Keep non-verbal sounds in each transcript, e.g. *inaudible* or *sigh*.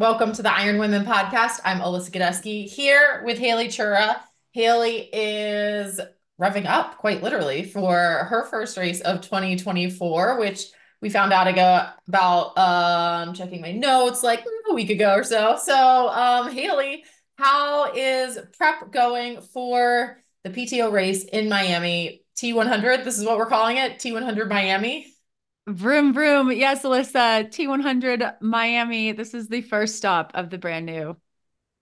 Welcome to the Iron Women podcast. I'm Alyssa Godesky here with Haley Chura. Haley is revving up quite literally for her first race of 2024, which we found out ago about um checking my notes like a week ago or so. So um Haley, how is prep going for the PTO race in Miami? T100, this is what we're calling it, T100 Miami. Vroom, vroom. Yes, Alyssa, T100 Miami. This is the first stop of the brand new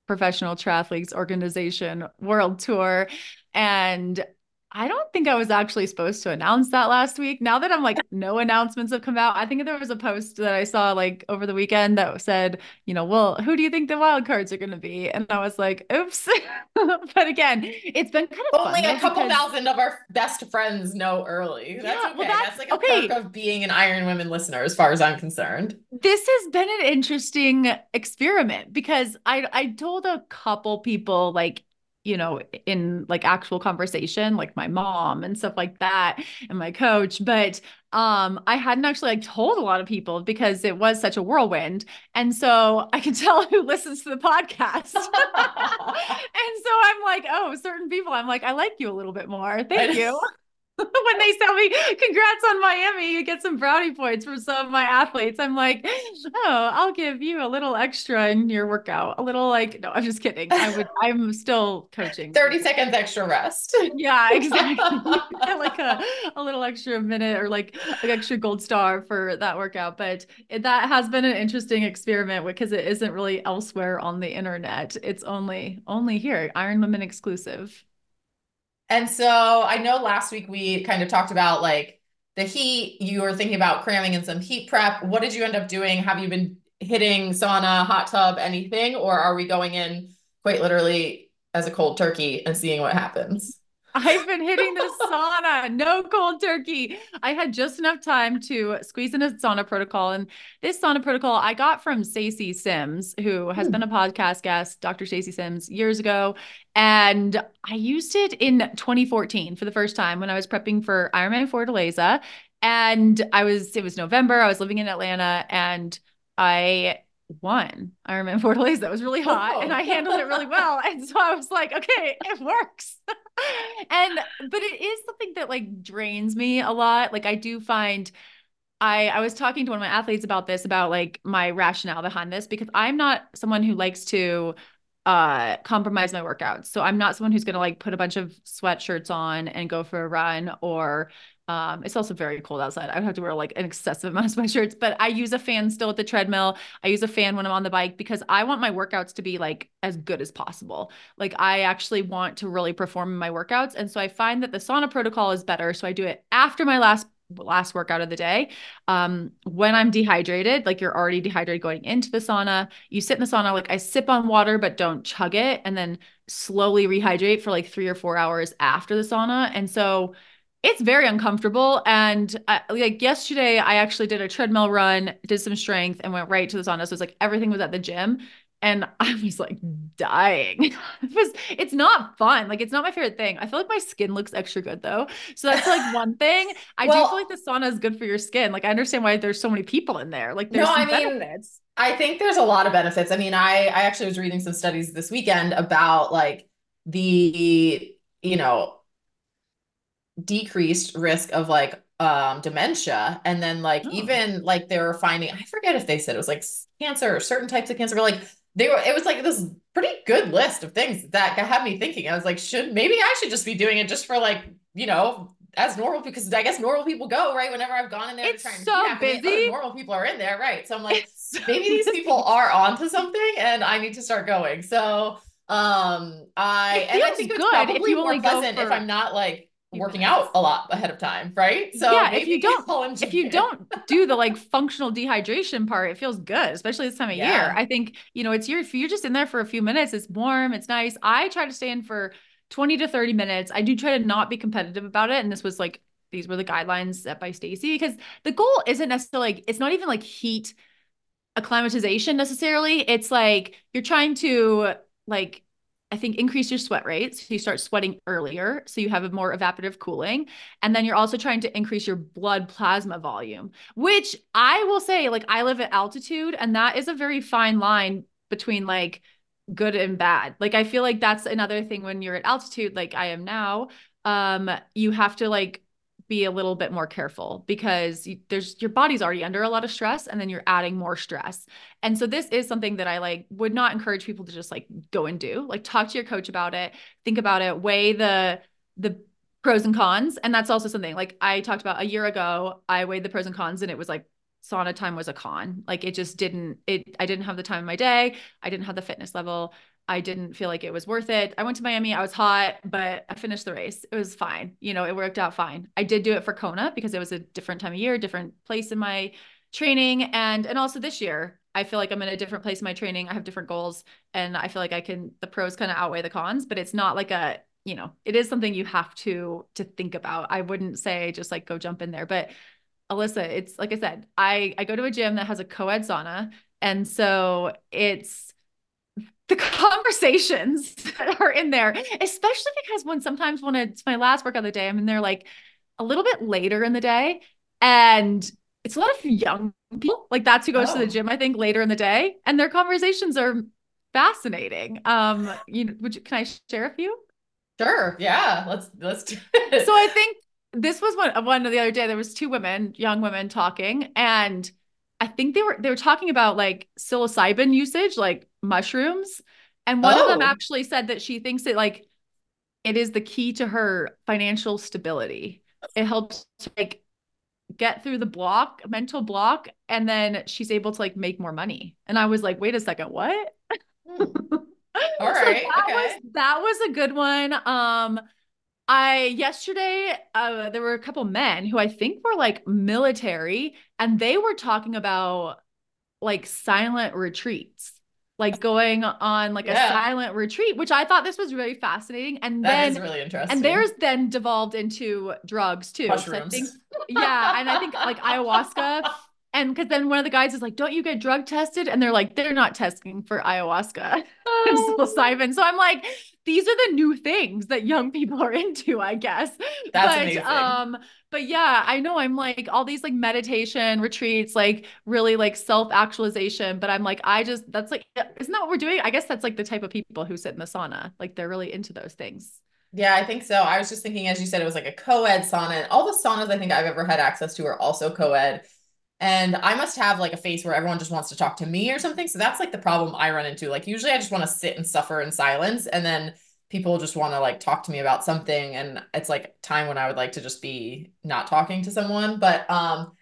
Professional Triathletes Organization World Tour. And I don't think I was actually supposed to announce that last week. Now that I'm like, no announcements have come out. I think there was a post that I saw like over the weekend that said, you know, well, who do you think the wild cards are going to be? And I was like, oops. *laughs* but again, it's been kind of only a couple because... thousand of our best friends know early. That's yeah, okay. Well, that's, that's like a okay. perk of being an Iron Women listener, as far as I'm concerned. This has been an interesting experiment because I I told a couple people like you know, in like actual conversation, like my mom and stuff like that, and my coach. But um, I hadn't actually like told a lot of people because it was such a whirlwind. And so I can *laughs* tell who listens to the podcast. *laughs* *laughs* and so I'm like, oh, certain people, I'm like, I like you a little bit more. Thank you. *laughs* when they tell me congrats on Miami, you get some brownie points from some of my athletes. I'm like, oh, I'll give you a little extra in your workout. A little like, no, I'm just kidding. I would *laughs* I'm still coaching. 30 seconds extra rest. Yeah, *laughs* exactly. like a, a little extra minute or like an extra gold star for that workout. But it, that has been an interesting experiment because it isn't really elsewhere on the internet. It's only only here, Iron Women exclusive. And so I know last week we kind of talked about like the heat, you were thinking about cramming in some heat prep. What did you end up doing? Have you been hitting sauna, hot tub, anything? Or are we going in quite literally as a cold turkey and seeing what happens? I've been hitting the sauna, no cold turkey. I had just enough time to squeeze in a sauna protocol. And this sauna protocol I got from Stacy Sims, who has hmm. been a podcast guest, Dr. Stacy Sims, years ago. And I used it in 2014 for the first time when I was prepping for Ironman Fortaleza. And I was, it was November. I was living in Atlanta and I won Ironman Fortaleza. That was really hot oh. and I handled it really well. And so I was like, okay, *laughs* it works. *laughs* and but it is something that like drains me a lot. Like I do find I I was talking to one of my athletes about this about like my rationale behind this because I'm not someone who likes to uh compromise my workouts. So I'm not someone who's going to like put a bunch of sweatshirts on and go for a run or um, it's also very cold outside. I would have to wear like an excessive *laughs* amount of sweatshirts, but I use a fan still at the treadmill. I use a fan when I'm on the bike because I want my workouts to be like as good as possible. Like I actually want to really perform in my workouts. And so I find that the sauna protocol is better. So I do it after my last last workout of the day. Um, when I'm dehydrated, like you're already dehydrated going into the sauna, you sit in the sauna, like I sip on water, but don't chug it, and then slowly rehydrate for like three or four hours after the sauna. And so it's very uncomfortable. And uh, like yesterday, I actually did a treadmill run, did some strength, and went right to the sauna. So it's like everything was at the gym. And *laughs* I was like dying. *laughs* it was, it's not fun. Like, it's not my favorite thing. I feel like my skin looks extra good though. So that's like *laughs* one thing. I well, do feel like the sauna is good for your skin. Like, I understand why there's so many people in there. Like, there's no, I mean, benefits. I think there's a lot of benefits. I mean, I, I actually was reading some studies this weekend about like the, you know, decreased risk of like um dementia. And then like oh. even like they were finding i forget if they said it was like cancer or certain types of cancer but like they were it was like this pretty good list of things that had me thinking. I was like should maybe i should just be doing it just for like you know as normal because i guess normal people go right whenever i've gone in there it's to try and so busy. normal people are in there right. So i'm like maybe these people are onto something and i need to start going. So um i and i think it's good probably if you more pleasant for... if i'm not like working out a lot ahead of time, right? So Yeah, if you don't- if you don't do the like functional dehydration part, it feels good, especially this time of Yeah. year. I think, you know, it's your if you're just in there for a few minutes, it's warm, it's nice. I try to stay in for 20 to 30 minutes. I do try to not be competitive about it. And this was like these were the guidelines set by Stacy because the goal isn't necessarily like it's not even like heat acclimatization necessarily. It's like you're trying to like I think increase your sweat rate. So you start sweating earlier. So you have a more evaporative cooling. And then you're also trying to increase your blood plasma volume, which I will say, like, I live at altitude, and that is a very fine line between like good and bad. Like, I feel like that's another thing when you're at altitude, like I am now, um, you have to like be a little bit more careful because you, there's your body's already under a lot of stress and then you're adding more stress. And so this is something that I like would not encourage people to just like go and do. Like talk to your coach about it, think about it, weigh the the pros and cons. And that's also something like I talked about a year ago, I weighed the pros and cons and it was like sauna time was a con. Like it just didn't it I didn't have the time in my day. I didn't have the fitness level. I didn't feel like it was worth it. I went to Miami. I was hot, but I finished the race. It was fine. You know, it worked out fine. I did do it for Kona because it was a different time of year, different place in my training and and also this year I feel like I'm in a different place in my training. I have different goals and I feel like I can the pros kind of outweigh the cons, but it's not like a, you know, it is something you have to to think about. I wouldn't say just like go jump in there, but Alyssa, it's like I said, I I go to a gym that has a co-ed sauna and so it's the conversations that are in there, especially because when sometimes when it's my last workout of the day, I'm in there like a little bit later in the day and it's a lot of young people. Like that's who goes to Oh. the gym, I think, later in the day. And their conversations are fascinating. Um, you know, would you, can I share a few? Sure. Yeah. Let's let's do it. so I think this was one one the other day. There was two women, young women, talking, and I think they were they were talking about like psilocybin usage, like mushrooms. And one of them Oh. actually said that she thinks it like it is the key to her financial stability. It helps like get through the block, mental block, and then she's able to like make more money. And I was like, wait a second, what? Hmm. *laughs* All So right, that okay. was that was a good one. Um I yesterday uh there were a couple men who I think were like military and they were talking about like silent retreats. Like going on like Yeah. a silent retreat, which I thought this was really fascinating. And That then really interesting. and theirs then devolved into drugs too. mushrooms. think yeah, and I think like ayahuasca. And because then one of the guys is like, "Don't you get drug tested?" And they're like, "They're not testing for ayahuasca *laughs* oh. and psilocybin." So I'm like, these are the new things that young people *laughs* are into, I guess. *laughs* That's but amazing. um, but yeah, I know I'm like all these like meditation retreats, like really like self actualization. But I'm like, I just that's like, isn't that what we're doing? I guess that's like the type of people who sit in the sauna, like they're really into those things. Yeah, I think so. I was just thinking, as you said, it was like a co-ed sauna. And all the saunas I think I've ever had access to are also co-ed. And I must have like a face where everyone just wants to talk to me or something. So that's like the problem I run into. Like usually I just want to sit and suffer in silence. And then people just want to like talk to me about something. And it's like time when I would like to just be not talking to someone. But um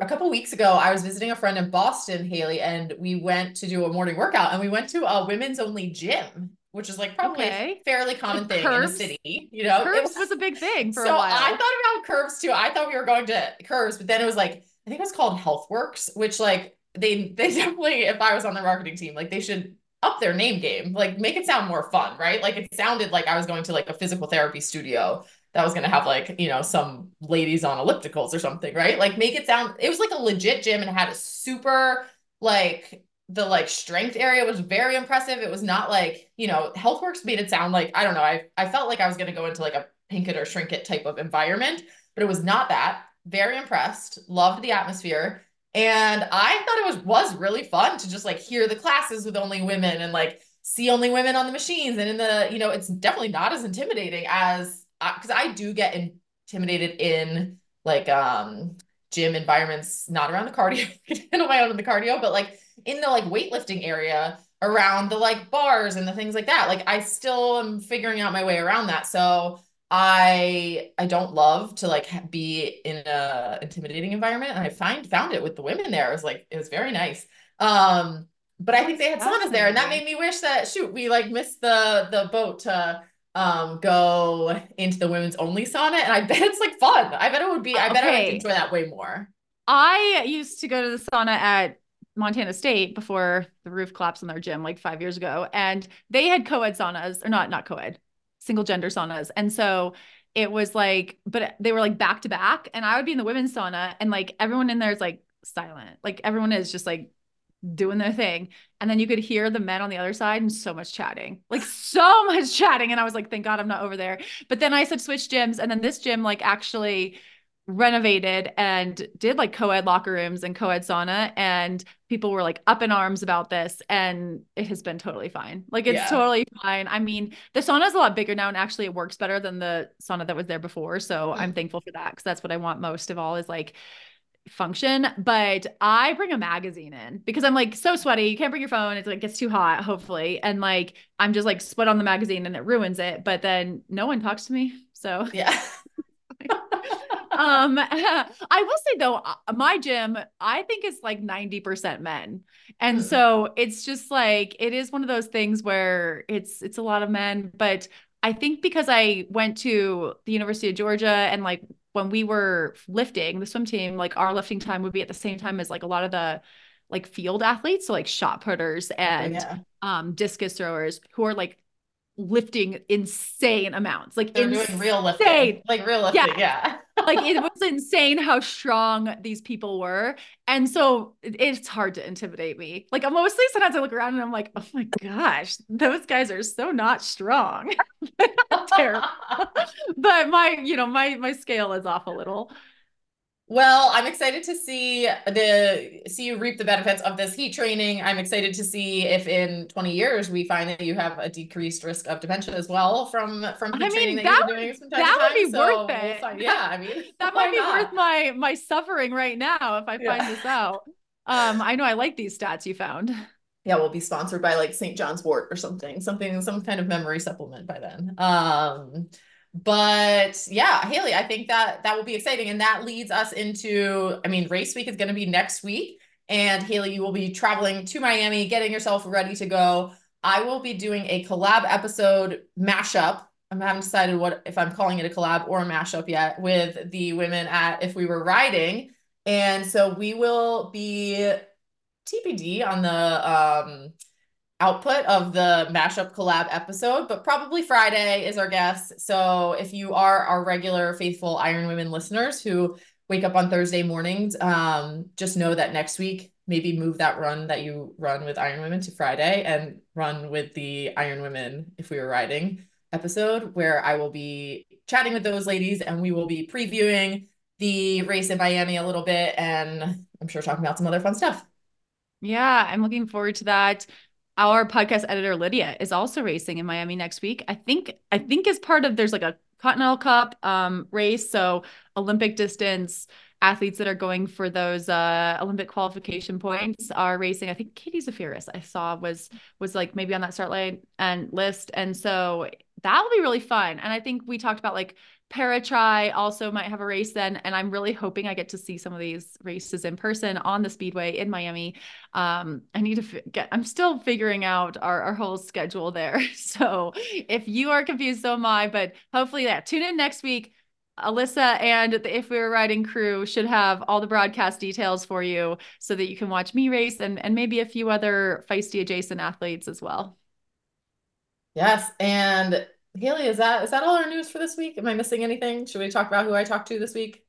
a couple weeks ago, I was visiting a friend in Boston, Haley, and we went to do a morning workout and we went to a women's only gym, which is like probably Okay. a fairly common Like thing in the city. You know, It Curves was a big thing for so a while. I thought about curves too. I thought we were going to curves, but then it was like I think it was called HealthWorks, which like they they *laughs* definitely if I was on the marketing team, like they should up their name game, like make it sound more fun, right? Like it sounded like I was going to like a physical therapy studio that was going to have like, you know, some ladies on ellipticals or something, right? Like make it sound it was like a legit gym and had a super like the like strength area was very impressive. It was not like, you know, HealthWorks made it sound like, I don't know, I I felt like I was going to go into like a pink it or shrink it type of environment, but it was not that. Very impressed, loved the atmosphere. And I thought it was was really fun to just like hear the classes with only women and like see only women on the machines and in the, you know, it's definitely not as intimidating as because I do get intimidated in like um gym environments, not around the cardio, *laughs* I handle my own in the cardio, but like in the like weightlifting area around the like bars and the things like that. Like I still am figuring out my way around that. So I I don't love to like be in a intimidating environment and I find found it with the women there. It was like it was very nice. Um but I think they had saunas there and that made me wish that shoot we like missed the the boat to um go into the women's only sauna and I *laughs* bet it's like fun. I bet it would be I bet I would enjoy that way more. I used to go to the sauna at Montana State before the roof collapsed on their gym like five years ago. And they had co-ed saunas, or not, not co-ed, single gender saunas. And so it was like, but they were like back to back. And I would be in the women's sauna and like everyone in there is like silent. Like everyone is just like doing their thing. And then you could hear the men on the other side and so much chatting, like so much chatting. And I was like, thank God I'm not over there. But then I said switch gyms. And then this gym like actually renovated and did like co-ed locker rooms and co-ed sauna and people were like up in arms about this and it has been totally fine like it's Yeah. totally fine i mean the sauna is a lot bigger now and actually it works better than the sauna that was there before so hmm. i'm thankful for that because that's what i want most of all is like function but i bring a magazine in because i'm like so sweaty you can't bring your phone it's like gets too hot hopefully and like i'm just like sweat on the magazine and it ruins it but then no one talks to me so Yeah. *laughs* *laughs* um *laughs* i will say though uh, my gym i think is like 90% men and Hmm. so it's just like it is one of those things where it's it's a lot of men but i think because i went to the university of georgia and like when we were lifting the swim team like our lifting time would be at the same time as like a lot of the like field athletes so like shot putters and yeah. um discus throwers who are like lifting insane amounts like They're doing real lifting. Like real lifting, Yeah. yeah. like it *laughs* was insane how strong these people were and so it's hard to intimidate me like mostly sometimes i look around and i'm like oh my gosh those guys are so not strong *laughs* terrible. *laughs* but my you know my my scale is off a little Well, I'm excited to see the see you reap the benefits of this heat training. I'm excited to see if in 20 years we find that you have a decreased risk of dementia as well from from heat I mean, training that, that you're doing from time that to would be So worth we'll it. find- *laughs* yeah, I mean, that might be not? worth my my suffering right now if i Yeah. find this out um i know i like these stats you found Yeah, we'll be sponsored by like St. John's Wort or something, something, some kind of memory supplement by then. Um, but yeah, Haley, I think that that will be exciting, and that leads us into, I mean, race week is going to be next week, and Haley, you will be traveling to Miami, getting yourself ready to go. I will be doing a collab episode mashup. I haven't decided what if I'm calling it a collab or a mashup yet with the women at If We Were Riding. And so we will be TBD on the um output of the mashup collab episode, but probably Friday is our guess. So if you are our regular faithful Iron Women listeners who wake up on Thursday mornings, um, just know that next week maybe move that run that you run with Iron Women to Friday and run with the Iron Women if we were riding episode where I will be chatting with those ladies and we will be previewing the race in Miami a little bit and I'm sure talking about some other fun stuff. Yeah, I'm looking forward to that. Our podcast editor Lydia is also racing in Miami next week. I think I think as part of there's like a Continental Cup um race, so Olympic distance athletes that are going for those uh Olympic qualification points are racing. I think Katie Zaferes I saw was was like maybe on that start line and list. And so that will be really fun. And I think we talked about like Paratri also might have a race then. And I'm really hoping I get to see some of these races in person on the Speedway in Miami. Um, I need to fi- get, I'm still figuring out our, our whole schedule there. *laughs* So if you are confused, so am I, but hopefully that tune in next week. Alyssa and the If We Were Riding crew should have all the broadcast details for you so that you can watch me race and, and maybe a few other feisty adjacent athletes as well. Yes, and Haley, is that is that all our news for this week? Am I missing anything? Should we talk about who I talked to this week?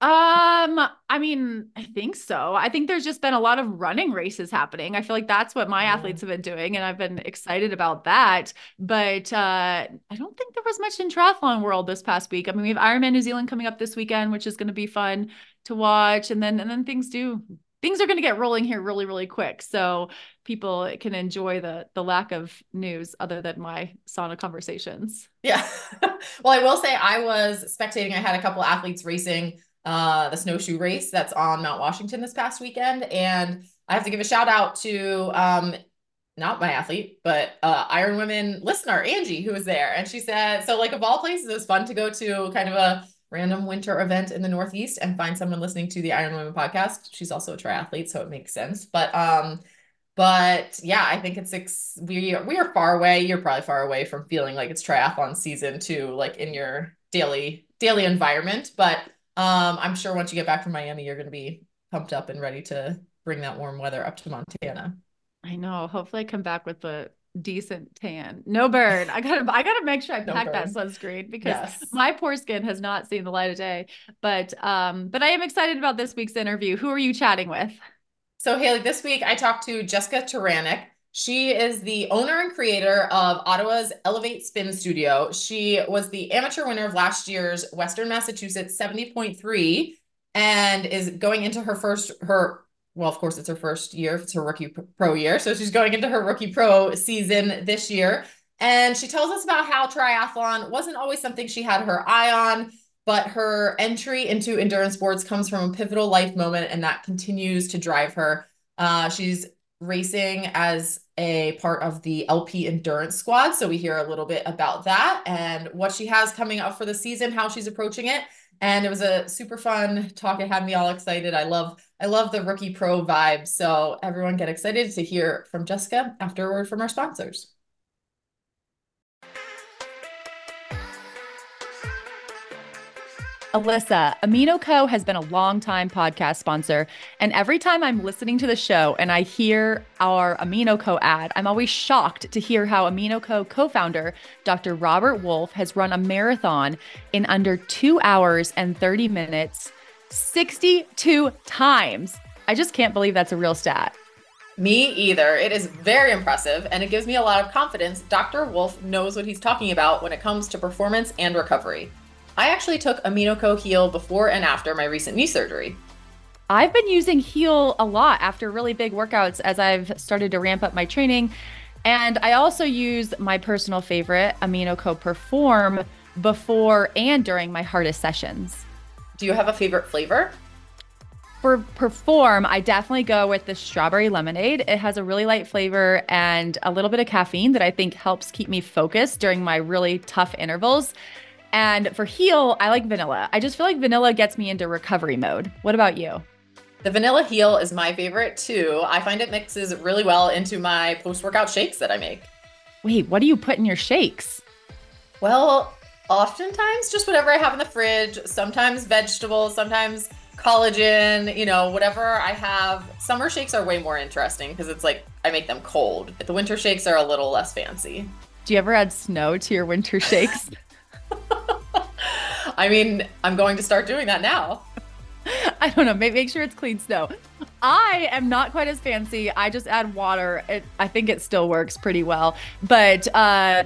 Um, I mean, I think so. I think there's just been a lot of running races happening. I feel like that's what my Yeah. athletes have been doing, and I've been excited about that. But uh, I don't think there was much in triathlon world this past week. I mean, we have Ironman New Zealand coming up this weekend, which is going to be fun to watch, and then and then things do things are going to get rolling here really really quick, so people can enjoy the the lack of news other than my sauna conversations. Yeah. *laughs* Well, I will say I was spectating. I had a couple athletes racing uh the snowshoe race that's on Mount Washington this past weekend, and I have to give a shout out to um not my athlete, but uh Iron Women listener Angie who was there, and she said so like of all places it was fun to go to kind of a random winter event in the Northeast and find someone listening to the Iron Women podcast. She's also a triathlete, so it makes sense. But um But yeah, I think it's ex- we are, we are far away. You're probably far away from feeling like it's triathlon season too, like in your daily daily environment. But um, I'm sure once you get back from Miami, you're going to be pumped up and ready to bring that warm weather up to Montana. I know. Hopefully, I come back with a decent tan. No burn. I gotta. I gotta make sure I *laughs* No pack that sunscreen because Yes. my poor skin has not seen the light of day. But um, but I am excited about this week's interview. Who are you chatting with? So, Haley, this week I talked to Jessica Turanec. She is the owner and creator of Ottawa's Elevate Spin Studio. She was the amateur winner of last year's Western Massachusetts 70.3 and is going into her first, her, well, of course, it's her first year. It's her rookie pro year. So she's going into her rookie pro season this year. And she tells us about how triathlon wasn't always something she had her eye on but her entry into endurance sports comes from a pivotal life moment and that continues to drive her. Uh, she's racing as a part of the lp endurance squad so we hear a little bit about that and what she has coming up for the season how she's approaching it. And it was a super fun talk. It had me all excited. I love i love the rookie pro vibe. So everyone get excited to hear from jessica after a word from our sponsors Alyssa, Amino Co has been a long-time podcast sponsor, and every time I'm listening to the show and I hear our Amino Co ad, I'm always shocked to hear how Amino Co co-founder Dr. Robert Wolf has run a marathon in under 2 hours and 30 minutes 62 times. I just can't believe that's a real stat. Me either. It is very impressive and it gives me a lot of confidence Dr. Wolf knows what he's talking about when it comes to performance and recovery. I actually took AminoCo Heal before and after my recent knee surgery. I've been using Heal a lot after really big workouts as I've started to ramp up my training. And I also use my personal favorite, Amino Co Perform, before and during my hardest sessions. Do you have a favorite flavor? For Perform, I definitely go with the strawberry lemonade. It has a really light flavor and a little bit of caffeine that I think helps keep me focused during my really tough intervals. And for Heal, I like vanilla. I just feel like vanilla gets me into recovery mode. What about you? The vanilla heal is my favorite too. I find it mixes really well into my post workout shakes that I make. Wait, what do you put in your shakes? Well, oftentimes just whatever I have in the fridge, sometimes vegetables, sometimes collagen, you know, whatever I have. Summer shakes are way more interesting because it's like I make them cold. But the winter shakes are a little less fancy. Do you ever add snow to your winter shakes? *laughs* *laughs* I mean, I'm going to start doing that now. *laughs* I don't know. Make, make sure it's clean snow. I am not quite as fancy. I just add water. It, I think it still works pretty well. But uh,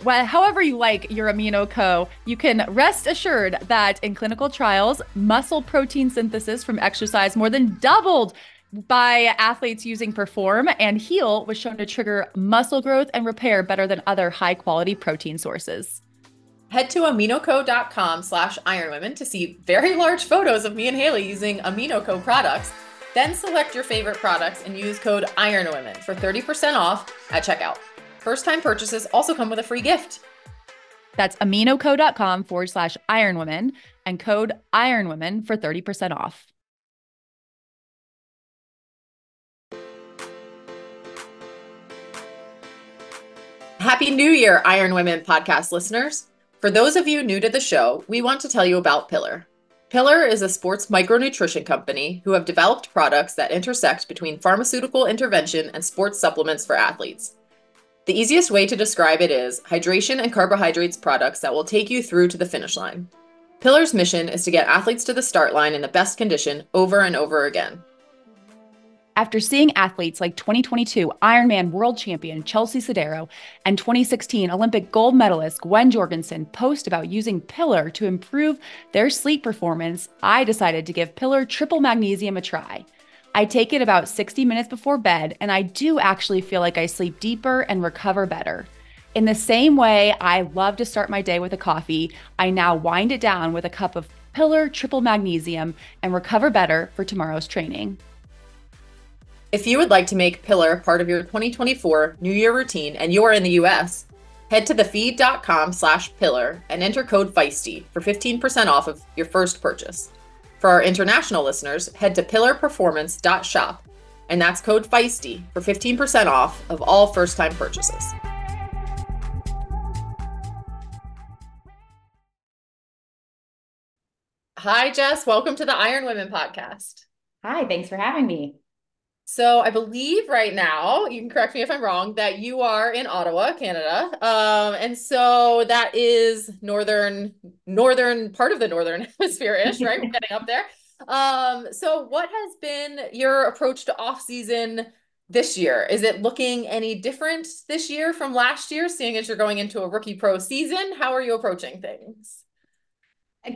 however you like your amino co, you can rest assured that in clinical trials, muscle protein synthesis from exercise more than doubled by athletes using Perform, and Heal was shown to trigger muscle growth and repair better than other high quality protein sources. Head to aminoco.com slash ironwomen to see very large photos of me and Haley using AminoCo products. Then select your favorite products and use code IRONWOMEN for 30% off at checkout. First time purchases also come with a free gift. That's aminoco.com forward slash ironwomen and code ironwomen for 30% off. Happy New Year, Iron Women podcast listeners. For those of you new to the show, we want to tell you about Pillar. Pillar is a sports micronutrition company who have developed products that intersect between pharmaceutical intervention and sports supplements for athletes. The easiest way to describe it is hydration and carbohydrates products that will take you through to the finish line. Pillar's mission is to get athletes to the start line in the best condition over and over again. After seeing athletes like 2022 Ironman world champion Chelsea Sodaro and 2016 Olympic gold medalist Gwen Jorgensen post about using Pillar to improve their sleep performance, I decided to give Pillar triple magnesium a try. I take it about 60 minutes before bed, and I do actually feel like I sleep deeper and recover better. In the same way I love to start my day with a coffee, I now wind it down with a cup of Pillar triple magnesium and recover better for tomorrow's training. If you would like to make Pillar part of your 2024 New Year routine and you're in the US, head to thefeed.com slash pillar and enter code FEISTY for 15% off of your first purchase. For our international listeners, head to pillarperformance.shop and that's code FEISTY for 15% off of all first time purchases. Hi, Jess. Welcome to the Iron Women podcast. Hi, thanks for having me. So I believe right now, you can correct me if I'm wrong, that you are in Ottawa, Canada. Um, and so that is northern, northern part of the northern *laughs* hemisphere-ish, right? We're getting up there. Um, so what has been your approach to off season this year? Is it looking any different this year from last year, seeing as you're going into a rookie pro season? How are you approaching things?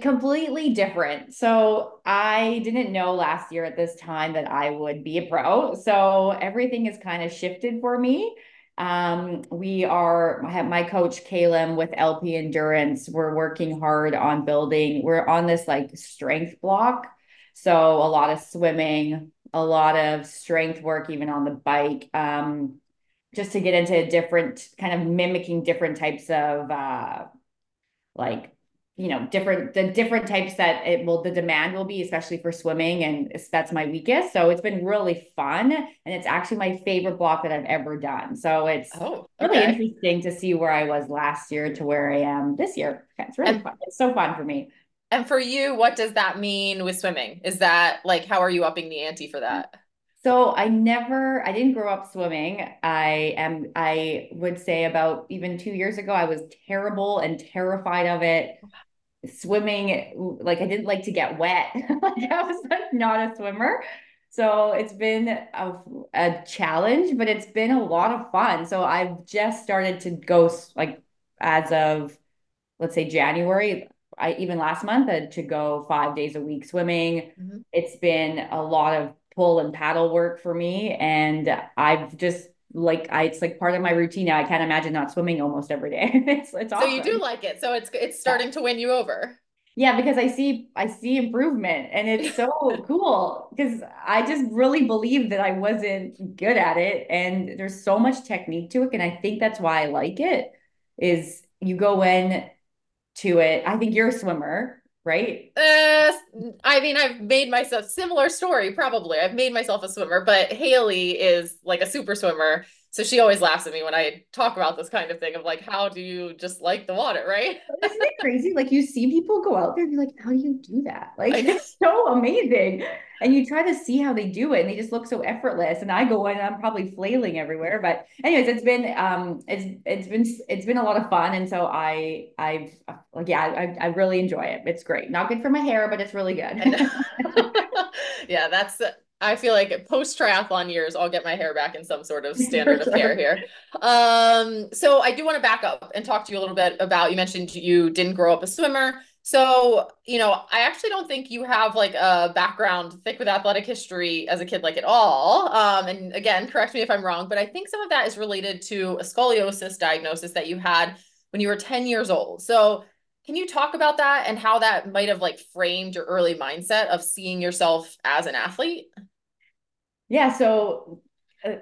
Completely different. So I didn't know last year at this time that I would be a pro. So everything has kind of shifted for me. Um, we are my coach Kalem with LP Endurance. We're working hard on building. We're on this like strength block. So a lot of swimming, a lot of strength work, even on the bike. Um, just to get into different kind of mimicking different types of uh, like you know different the different types that it will the demand will be especially for swimming and that's my weakest. So it's been really fun and it's actually my favorite block that i've ever done. So it's oh, okay. really interesting to see where i was last year to where i am this year. It's really and, fun. It's so fun for me. And for you what does that mean with swimming? Is that like how are you upping the ante for that? So I never, I didn't grow up swimming. I am, I would say about even two years ago, I was terrible and terrified of it swimming like I didn't like to get wet. *laughs* like I was like not a swimmer. So it's been a, a challenge, but it's been a lot of fun. So I've just started to go like as of let's say January, I even last month had to go five days a week swimming. Mm-hmm. It's been a lot of pull and paddle work for me. And I've just like I it's like part of my routine now. I can't imagine not swimming almost every day. *laughs* it's it's awesome. So you do like it. So it's it's starting yeah. to win you over. Yeah, because I see I see improvement and it's so *laughs* cool because I just really believe that I wasn't good at it and there's so much technique to it and I think that's why I like it is you go in to it. I think you're a swimmer right? Uh, I mean, I've made myself similar story probably. I've made myself a swimmer, but Haley is like a super swimmer. So she always laughs at me when I talk about this kind of thing of like, how do you just like the water, right? Isn't it crazy? Like you see people go out there and you're like, how do you do that? Like it's so amazing. And you try to see how they do it and they just look so effortless. And I go in and I'm probably flailing everywhere. But anyways, it's been um it's it's been it's been a lot of fun. And so I I've like yeah, I I really enjoy it. It's great. Not good for my hair, but it's really good. *laughs* yeah, that's I feel like post triathlon years, I'll get my hair back in some sort of *laughs* standard sure. of care here. Um, so I do want to back up and talk to you a little bit about. You mentioned you didn't grow up a swimmer, so you know I actually don't think you have like a background thick with athletic history as a kid, like at all. Um, and again, correct me if I'm wrong, but I think some of that is related to a scoliosis diagnosis that you had when you were 10 years old. So can you talk about that and how that might have like framed your early mindset of seeing yourself as an athlete? Yeah. So uh,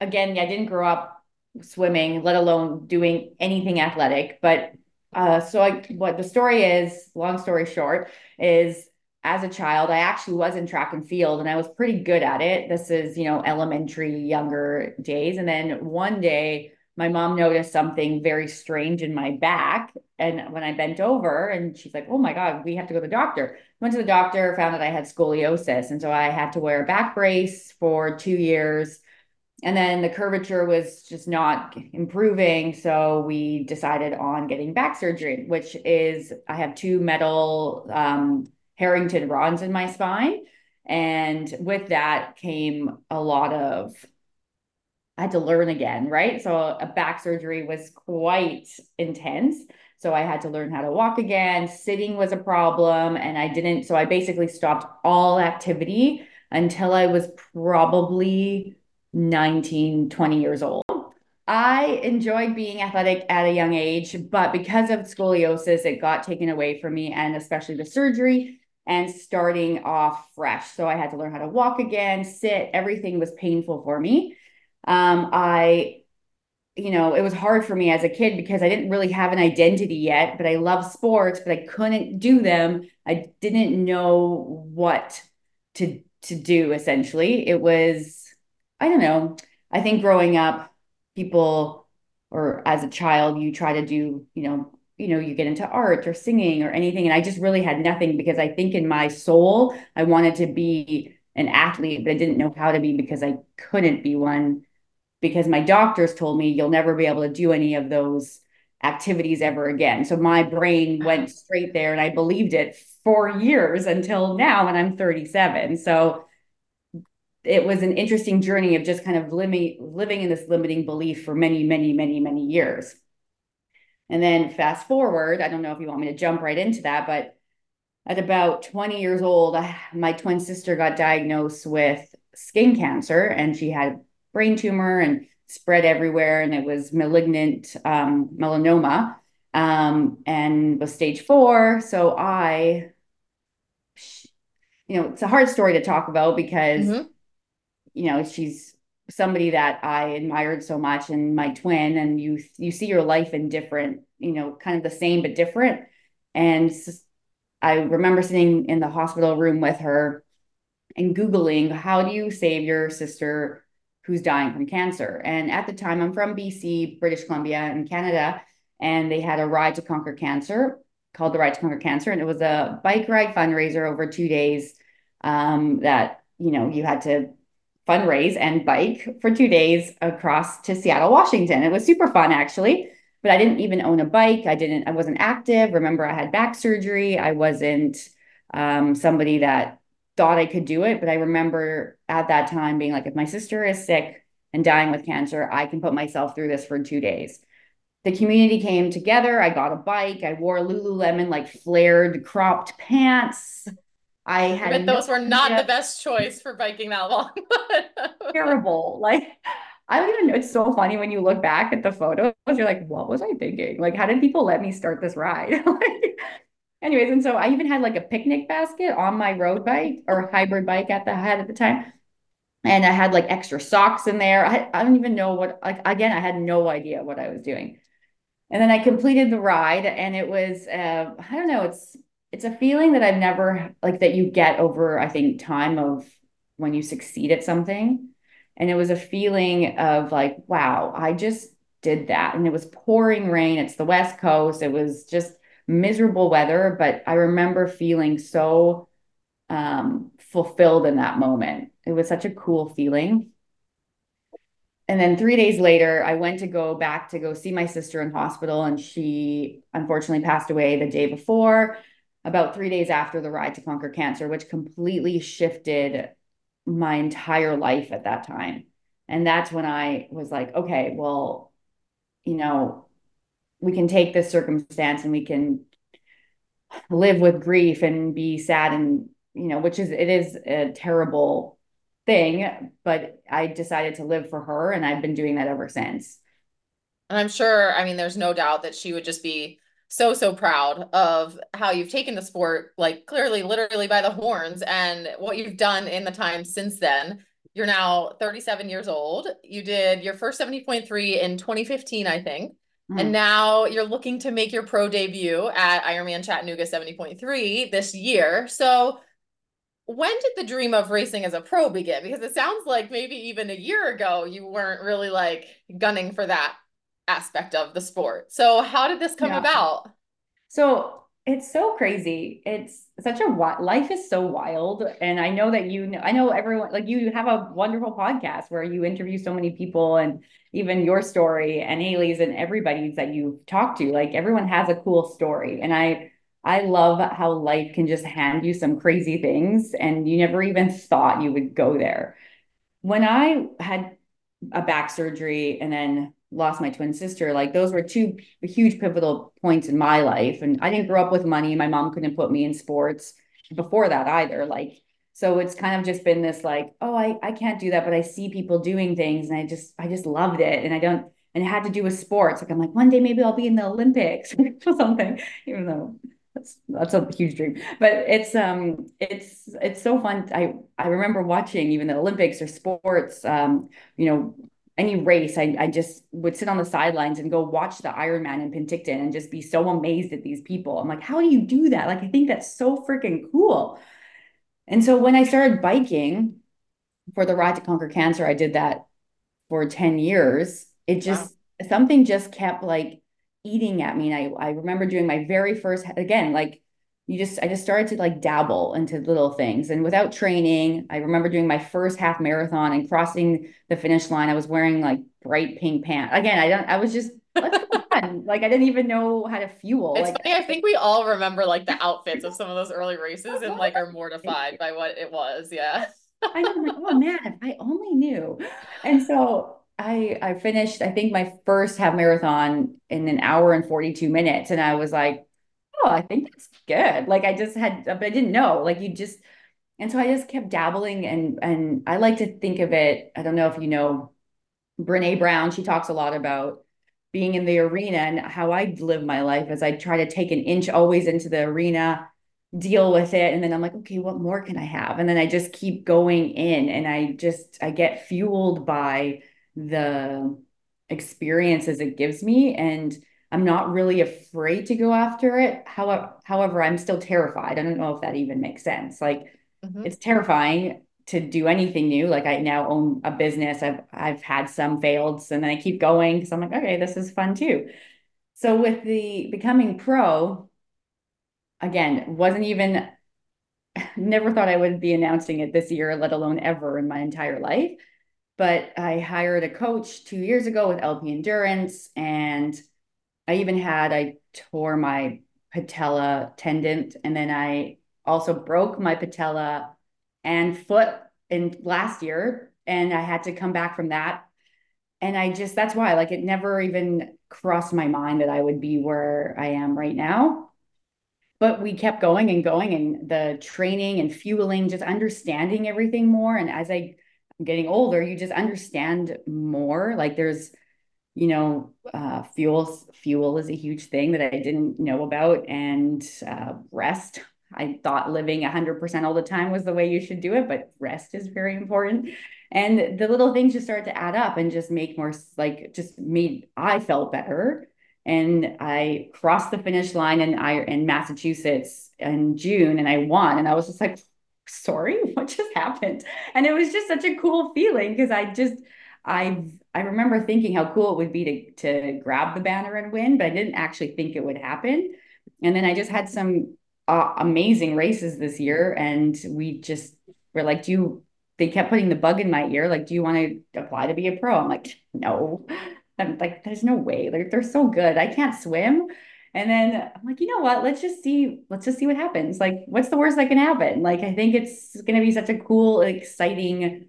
again, I didn't grow up swimming, let alone doing anything athletic. But uh, so I, what the story is, long story short, is as a child, I actually was in track and field and I was pretty good at it. This is, you know, elementary, younger days. And then one day, my mom noticed something very strange in my back. And when I bent over, and she's like, Oh my God, we have to go to the doctor. Went to the doctor, found that I had scoliosis. And so I had to wear a back brace for two years. And then the curvature was just not improving. So we decided on getting back surgery, which is I have two metal um, Harrington rods in my spine. And with that came a lot of I had to learn again, right? So a back surgery was quite intense. So I had to learn how to walk again. Sitting was a problem. And I didn't, so I basically stopped all activity until I was probably 19, 20 years old. I enjoyed being athletic at a young age, but because of scoliosis, it got taken away from me, and especially the surgery and starting off fresh. So I had to learn how to walk again, sit, everything was painful for me. Um, I, you know, it was hard for me as a kid because I didn't really have an identity yet, but I love sports, but I couldn't do them. I didn't know what to to do essentially. It was I don't know. I think growing up, people or as a child, you try to do, you know, you know, you get into art or singing or anything. And I just really had nothing because I think in my soul, I wanted to be an athlete, but I didn't know how to be because I couldn't be one because my doctors told me you'll never be able to do any of those activities ever again. So my brain went straight there and I believed it for years until now when I'm 37. So it was an interesting journey of just kind of living living in this limiting belief for many, many, many, many years. And then fast forward, I don't know if you want me to jump right into that, but at about 20 years old, ah, my twin sister got diagnosed with skin cancer and she had brain tumor and spread everywhere and it was malignant um, melanoma um, and was stage four. So I, you know, it's a hard story to talk about because, mm-hmm. you know, she's somebody that I admired so much and my twin and you you see your life in different, you know, kind of the same but different. And I remember sitting in the hospital room with her and googling how do you save your sister who's dying from cancer. And at the time I'm from BC, British Columbia in Canada, and they had a ride to conquer cancer called the Ride to Conquer Cancer and it was a bike ride fundraiser over 2 days um, that you know you had to fundraise and bike for two days across to Seattle, Washington. It was super fun actually, but I didn't even own a bike. I didn't, I wasn't active. Remember, I had back surgery. I wasn't um, somebody that thought I could do it. But I remember at that time being like, if my sister is sick and dying with cancer, I can put myself through this for two days. The community came together. I got a bike. I wore Lululemon like flared cropped pants. I had but those were not the best choice for biking that long. *laughs* terrible. Like I don't even know. It's so funny when you look back at the photos. You're like, what was I thinking? Like, how did people let me start this ride? *laughs* like, anyways, and so I even had like a picnic basket on my road bike or hybrid bike at the head at the time. And I had like extra socks in there. I, I don't even know what, like, again, I had no idea what I was doing. And then I completed the ride and it was, uh, I don't know, it's, it's a feeling that I've never like that you get over, I think, time of when you succeed at something. And it was a feeling of like, wow, I just did that. And it was pouring rain. It's the West Coast. It was just miserable weather. But I remember feeling so um, fulfilled in that moment. It was such a cool feeling. And then three days later, I went to go back to go see my sister in hospital, and she unfortunately passed away the day before about three days after the ride to conquer cancer, which completely shifted my entire life at that time. And that's when I was like, okay, well, you know, we can take this circumstance and we can live with grief and be sad and, you know, which is, it is a terrible thing, but I decided to live for her and I've been doing that ever since. And I'm sure, I mean, there's no doubt that she would just be so so proud of how you've taken the sport like clearly literally by the horns and what you've done in the time since then. You're now 37 years old. You did your first 70.3 in 2015 i think mm. and now you're looking to make your pro debut at ironman chattanooga 70.3 this year so when did the dream of racing as a pro begin because it sounds like maybe even a year ago you weren't really like gunning for that aspect of the sport. So how did this come yeah. about? So it's so crazy. It's such a life is so wild. And I know that you know, I know everyone, like you have a wonderful podcast where you interview so many people and even your story and Haley's and everybody's that you've talked to. Like everyone has a cool story. And I, I love how life can just hand you some crazy things and you never even thought you would go there. When I had a back surgery and then lost my twin sister, like those were two huge pivotal points in my life. And I didn't grow up with money. My mom couldn't put me in sports before that either. Like, so it's kind of just been this like, oh, I, I can't do that, but I see people doing things and I just, I just loved it. And I don't, and it had to do with sports. Like, I'm like, one day maybe I'll be in the Olympics *laughs* or something, even though that's that's a huge dream but it's um it's it's so fun i i remember watching even the olympics or sports um you know any race, I, I just would sit on the sidelines and go watch the Ironman in Penticton and just be so amazed at these people. I'm like, how do you do that? Like, I think that's so freaking cool. And so when I started biking, for the Ride to Conquer Cancer, I did that for 10 years. It just, wow. something just kept like eating at me. And I, I remember doing my very first, again, like you just, I just started to like dabble into little things. And without training, I remember doing my first half marathon and crossing the finish line. I was wearing like bright pink pants. Again, I don't, I was just, let's go *laughs* fun. Like I didn't even know how to fuel. It's like, funny. I think we all remember like the outfits of some of those early races and like are mortified by what it was. Yeah. *laughs* I know, like, oh man, if I only knew. And so I I finished, I think my first half marathon in an hour and 42 minutes. And I was like, oh, I think that's good. Like I just had, I didn't know. Like you just, and so I just kept dabbling and and I like to think of it. I don't know if you know Brene Brown, she talks a lot about being in the arena and how I live my life as I try to take an inch always into the arena deal with it and then i'm like okay what more can i have and then i just keep going in and i just i get fueled by the experiences it gives me and i'm not really afraid to go after it however however i'm still terrified i don't know if that even makes sense like mm-hmm. it's terrifying to do anything new like i now own a business i've i've had some fails and then i keep going because i'm like okay this is fun too so with the becoming pro again, wasn't even, *laughs* never thought I would be announcing it this year, let alone ever in my entire life. But I hired a coach two years ago with LP Endurance. And I even had, I tore my patella tendon. And then I also broke my patella and foot in last year. And I had to come back from that. And I just, that's why, like, it never even crossed my mind that I would be where I am right now but we kept going and going and the training and fueling just understanding everything more and as i am getting older you just understand more like there's you know uh, fuel fuel is a huge thing that i didn't know about and uh, rest. I thought living 100% all the time was the way you should do it but rest is very important. And the little things just start to add up and just make more like just made i felt better. And I crossed the finish line in I in Massachusetts in June and I won and I was just like sorry *laughs* what just happened? And it was just such a cool feeling because I just I I remember thinking how cool it would be to to grab the banner and win but I didn't actually think it would happen and then I just had some uh, amazing races this year and we just were like do you they kept putting the bug in my ear like do you want to apply to be a pro I'm like no I'm like, there's no way. Like they're so good. I can't swim. And then I'm like, you know what? Let's just see. Let's just see what happens. Like, what's the worst that can happen? Like, I think it's going to be such a cool, exciting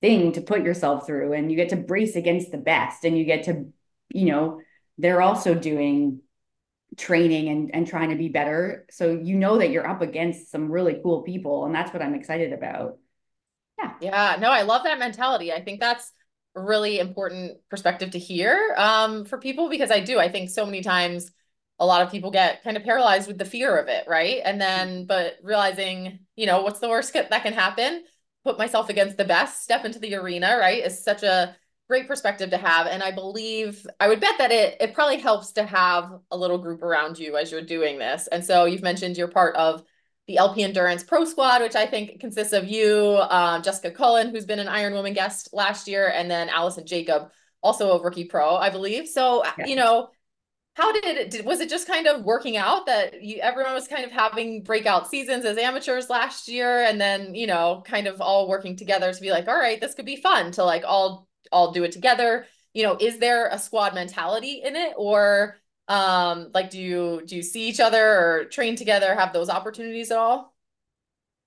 thing to put yourself through. And you get to brace against the best. And you get to, you know, they're also doing training and, and trying to be better. So you know that you're up against some really cool people. And that's what I'm excited about. Yeah. Yeah. No, I love that mentality. I think that's really important perspective to hear um, for people because I do. I think so many times a lot of people get kind of paralyzed with the fear of it, right? And then, but realizing, you know, what's the worst that can happen? Put myself against the best, step into the arena, right? Is such a great perspective to have. And I believe, I would bet that it it probably helps to have a little group around you as you're doing this. And so you've mentioned you're part of the LP Endurance Pro Squad, which I think consists of you, uh, Jessica Cullen, who's been an Iron Woman guest last year, and then Allison Jacob, also a rookie pro, I believe. So, uh, you know, how did it, did, was it just kind of working out that you, everyone was kind of having breakout seasons as amateurs last year and then, you know, kind of all working together to be like, all right, this could be fun to like all, all do it together. You know, is there a squad mentality in it or um like do you do you see each other or train together have those opportunities at all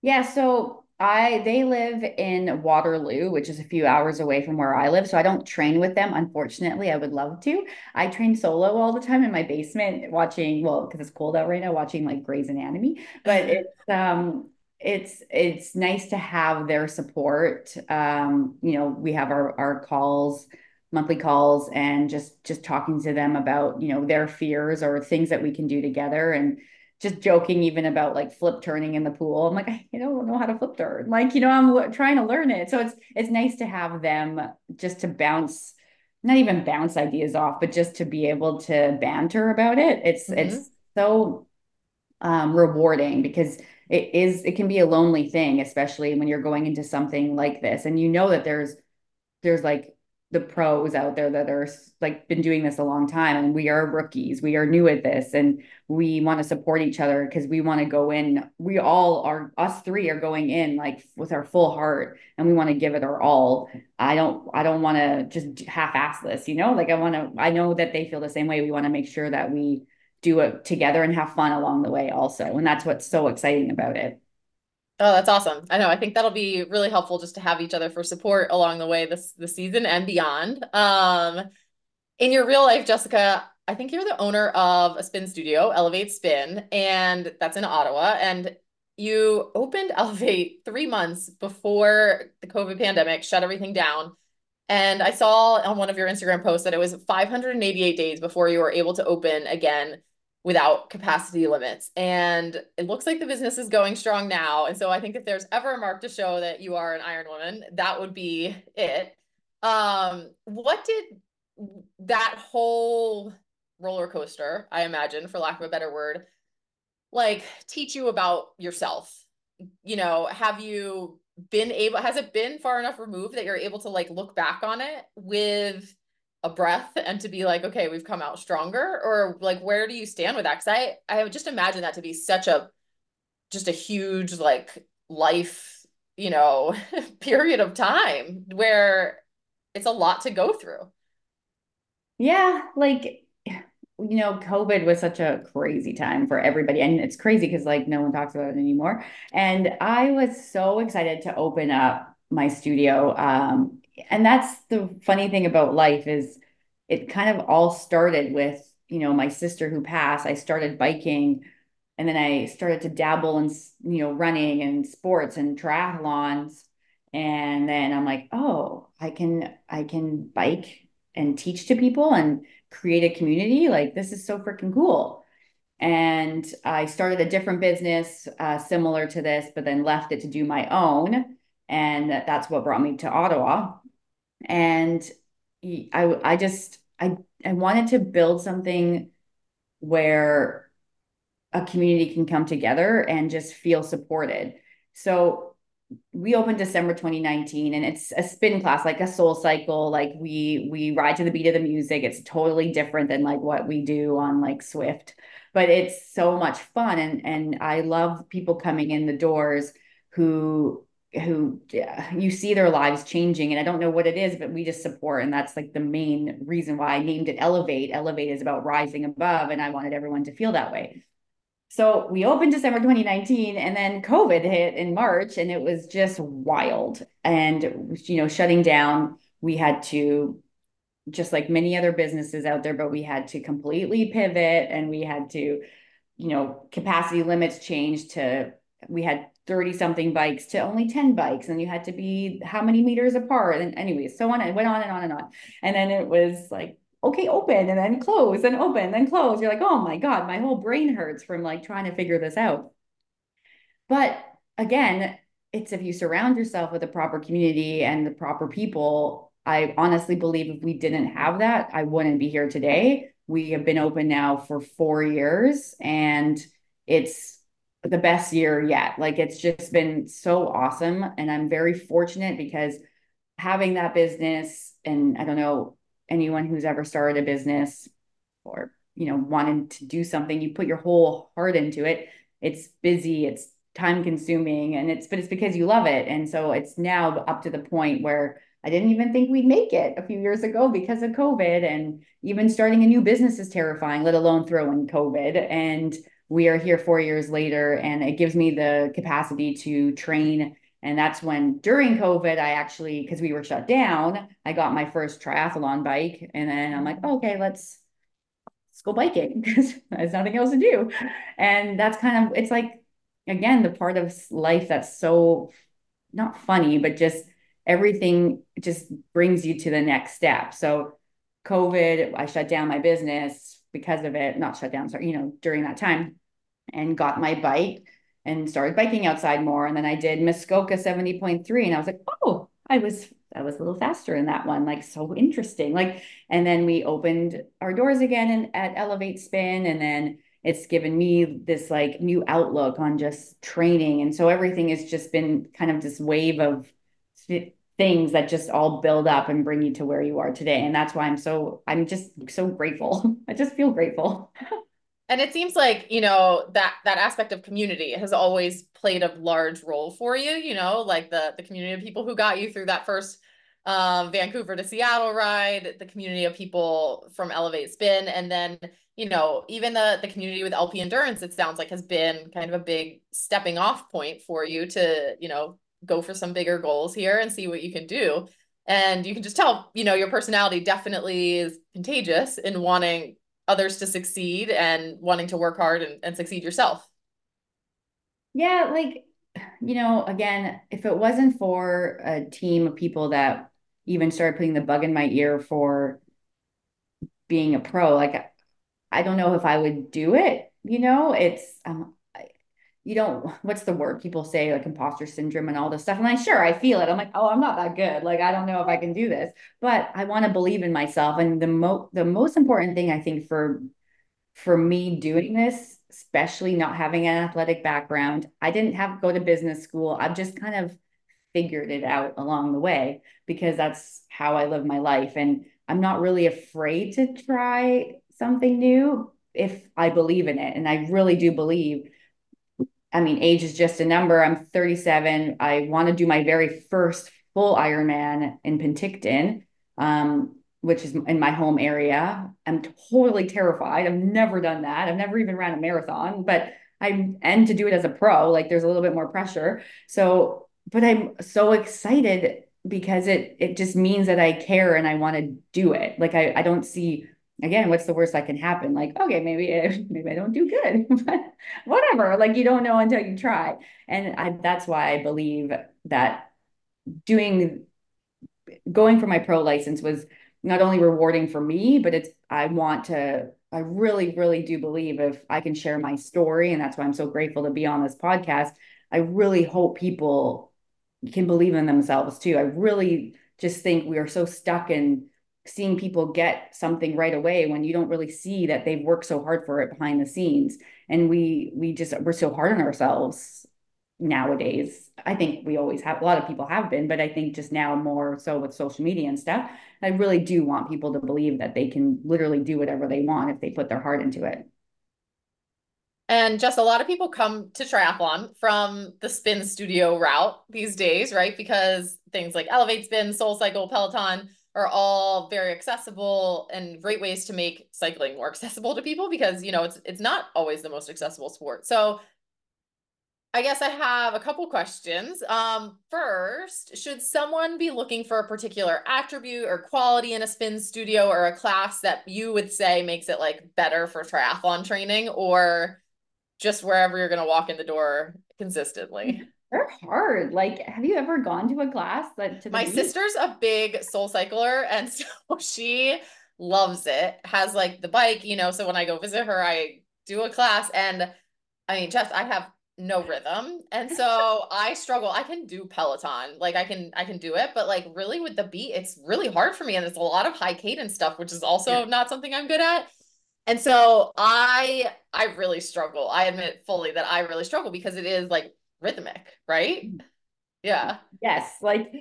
yeah so i they live in waterloo which is a few hours away from where i live so i don't train with them unfortunately i would love to. I train solo all the time in my basement watching well because it's cold out right now watching like Grey's Anatomy. But *laughs* it's um it's it's nice to have their support. Um you know we have our our calls monthly calls and just just talking to them about you know their fears or things that we can do together. And just joking even about like flip turning in the pool i'm like i don't know how to flip turn like you know i'm trying to learn it so it's it's nice to have them just to bounce not even bounce ideas off but just to be able to banter about it it's mm-hmm. it's so um, rewarding because it is it can be a lonely thing, especially when you're going into something like this. And you know that there's there's like the pros out there that are like been doing this a long time and we are rookies we are new at this and we want to support each other because we want to go in we all are us three are going in like with our full heart and we want to give it our all. I don't i don't want to just half-ass this you know? Like i want to i know that they feel the same way we want to make sure that we do it together and have fun along the way also and that's what's so exciting about it Oh, that's awesome. I know. I think that'll be really helpful just to have each other for support along the way this the season and beyond. Um, in your real life, Jessica, I think you're the owner of a spin studio, Elevate Spin, and that's in Ottawa. And you opened *laughs* Elevate three months before the COVID pandemic shut everything down. And I saw on one of your Instagram posts that it was 588 days before you were able to open again without capacity limits. And it looks like the business is going strong now. And so I think if there's ever a mark to show that you are an Iron Woman, that would be it. Um, what did that whole roller coaster, I imagine, for lack of a better word, like teach you about yourself? You know, have you been able, has it been far enough removed that you're able to like look back on it with a breath and to be like, okay, we've come out stronger? Or like, where do you stand with that? Cause I, I just imagine that to be such a, just a huge like life, you know, *laughs* period of time where it's a lot to go through. Yeah. Like, you know, COVID was such a crazy time for everybody. And it's crazy because like no one talks about it anymore. And I was so excited to open up my studio. Um, and that's the funny thing about life is it kind of all started with you know my sister who passed. I started biking and then i started to dabble in you know running and sports and triathlons. And then i'm like oh i can i can bike and teach to people and create a community. Like this is so freaking cool. And i started a different business uh, similar to this but then left it to do my own. And that's what brought me to ottawa and I I just I I wanted to build something where a community can come together and just feel supported. So we opened December 2019 and it's a spin class like a soul cycle. Like we we ride to the beat of the music. It's totally different than like what we do on like Zwift. But it's so much fun and and I love people coming in the doors who who you see their lives changing and i don't know what it is but we just support and that's like the main reason why i named it elevate. Elevate is about rising above and i wanted everyone to feel that way. So we opened december 2019 and then covid hit in march and it was just wild. And you know shutting down we had to just like many other businesses out there but we had to completely pivot and we had to you know capacity limits changed to we had 30 something bikes to only 10 bikes and you had to be how many meters apart and anyways so on it went on and on and on. And then it was like okay open and then close and open then close. You're like oh my god my whole brain hurts from like trying to figure this out. But again it's if you surround yourself with a proper community and the proper people i honestly believe if we didn't have that i wouldn't be here today. We have been open now for four years and it's the best year yet. Like it's just been so awesome. And I'm very fortunate because having that business, and I don't know anyone who's ever started a business or, you know, wanted to do something, you put your whole heart into it. It's busy, it's time consuming, and it's, but it's because you love it. And so it's now up to the point where I didn't even think we'd make it a few years ago because of COVID. And even starting a new business is terrifying, let alone throw in COVID. And we are here four years later and it gives me the capacity to train. And that's when during covid i actually because we were shut down i got my first triathlon bike. And then i'm like okay let's let's go biking *laughs* because there's nothing else to do. And that's kind of it's like again the part of life that's so not funny but just everything just brings you to the next step. So covid i shut down my business because of it not shut down sorry you know during that time and got my bike and started biking outside more. And then I did Muskoka 70.3 and I was like, oh, I was I was a little faster in that one, like so interesting. Like, and then we opened our doors again and at Elevate Spin, and then it's given me this like new outlook on just training. And so everything has just been kind of this wave of things that just all build up and bring you to where you are today. And that's why I'm so, I'm just so grateful. *laughs* I just feel grateful. *laughs* and it seems like, you know, that, that aspect of community has always played a large role for you, you know, like the, the community of people who got you through that first um, Vancouver to Seattle ride, the community of people from Elevate Spin, and then you know even the the community with LP Endurance. It sounds like has been kind of a big stepping off point for you to you know go for some bigger goals here and see what you can do. And you can just tell, you know, your personality definitely is contagious in wanting others to succeed and wanting to work hard and, and succeed yourself. Yeah, like you know, again, if it wasn't for a team of people that even started putting the bug in my ear for being a pro like i don't know if i would do it you know it's um you don't *laughs* what's the word people say like imposter syndrome and all this stuff And like sure i feel it i'm like oh i'm not that good like i don't know if i can do this but i want to believe in myself and the mo the most important thing i think for for me doing this especially not having an athletic background i didn't have go to business school i've just kind of figured it out along the way because that's how I live my life. And I'm not really afraid to try something new if I believe in it. And I really do believe. I mean, age is just a number. I'm 37. I want to do my very first full Ironman in Penticton, um, which is in my home area. I'm totally terrified. I've never done that. I've never even ran a marathon, but I and to do it as a pro, like there's a little bit more pressure. So but I'm so excited because it it just means that I care and I want to do it. Like I I don't see again what's the worst that can happen like okay maybe eh, *laughs* maybe i don't do good *laughs* but whatever like you don't know until you try and I, that's why i believe that doing going for my pro license was not only rewarding for me but it's i want to i really really do believe if i can share my story and that's why i'm so grateful to be on this podcast i really hope people can believe in themselves too. I really just think we are so stuck in seeing people get something right away when you don't really see that they've worked so hard for it behind the scenes. And we we just we're so hard on ourselves nowadays. I think we always have a lot of people have been, but I think just now more so with social media and stuff. I really do want people to believe that they can literally do whatever they want if they put their heart into it. And just a lot of people come to triathlon from the spin studio route these days, right? Because things like Elevate Spin, Soul Cycle, Peloton are all very accessible and great ways to make cycling more *laughs* accessible to people because, you know, it's it's not always the most accessible sport. So I guess I have a couple questions. Um, first, should someone be looking for a particular attribute or quality in a spin studio or a class that you would say makes it like better for triathlon training or just wherever you're going to walk in the door consistently. *laughs* They're hard. Like, have you ever gone to a class that to my sister's a big soul cycler, *laughs* and so she loves it. Has like the bike, you know. So when I go visit her, I do a class, and I mean, Jess, I have no rhythm, and so *laughs* I struggle. I can do Peloton, like I can, I can do it, but like really with the beat, it's really hard for me, and it's a lot of high cadence stuff, which is also yeah. not something I'm good at. And so I I really struggle. I admit fully that I really struggle because it is like rhythmic, right? Mm-hmm. Yeah. Yes, like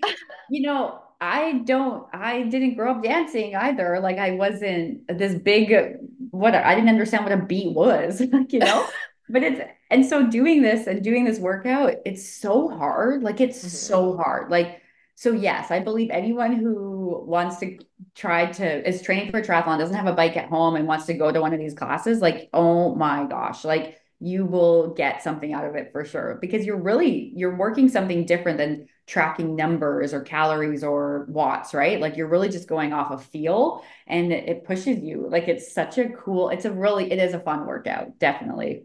you know, I don't I didn't grow up dancing either. Like I wasn't this big what I didn't understand what a beat was, *laughs* like, you know? *laughs* but it's and so doing this and doing this workout, it's so hard. Like it's mm-hmm. so hard. Like so yes, I believe anyone who wants to try to is training for a triathlon, doesn't have a bike at home and wants to go to one of these classes, like, oh my gosh, like you will get something out of it for sure because you're really you're working something different than tracking numbers or calories or watts right like you're really just going off of feel and it, pushes you like it's such a cool it's a really it is a fun workout definitely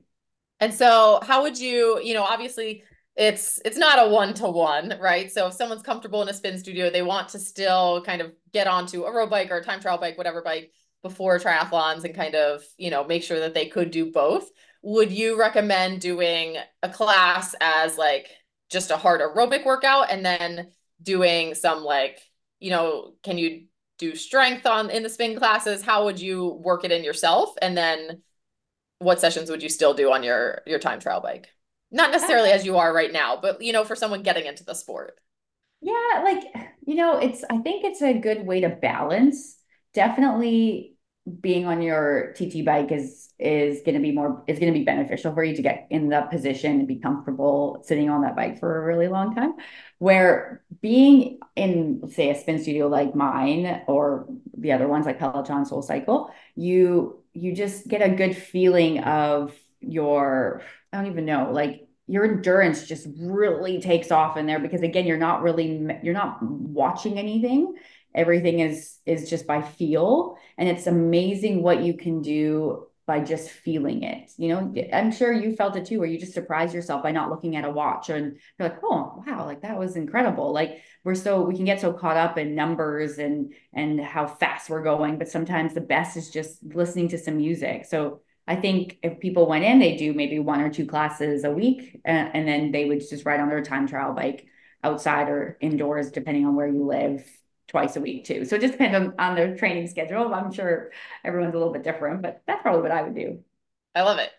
and so how would you you know obviously it's it's not a one to one, right? So if someone's comfortable in a spin studio, they want to still kind of get onto a road bike or a time trial bike, whatever bike before triathlons and kind of, you know, make sure that they could do both. Would you recommend doing a class as like just a hard aerobic workout and then doing some like, you know, can you do strength on in the spin classes? How would you work it in yourself? And then what sessions would you still do on your your time trial bike? Not necessarily as you are right now, but you know, for someone getting into the sport. Yeah, like, you know, it's I think it's a good way to balance. Definitely being on your TT bike is is going to be more is going to be beneficial for you to get in that position and be comfortable sitting on that bike for a really long time. Where being in say a spin studio like mine or the other ones like Peloton Soul Cycle, you you just get a good feeling of your I don't even know like your endurance just really takes off in there because again you're not really you're not watching anything everything is is just by feel. And it's amazing what you can do by just feeling it you know? Mm-hmm. I'm sure you felt it too where you just surprise yourself by not looking at a watch and you're like oh wow like that was incredible. Like we're so we can get so caught up in numbers and and how fast we're going but sometimes the best is just listening to some music. So I think if people went in, they do maybe one or two classes a week, and, and then they would just ride on their time trial bike outside or indoors, depending on where you live, twice a week too. So it just depends on, on their training schedule. I'm sure everyone's a little bit different, but that's probably what I would do. I love it.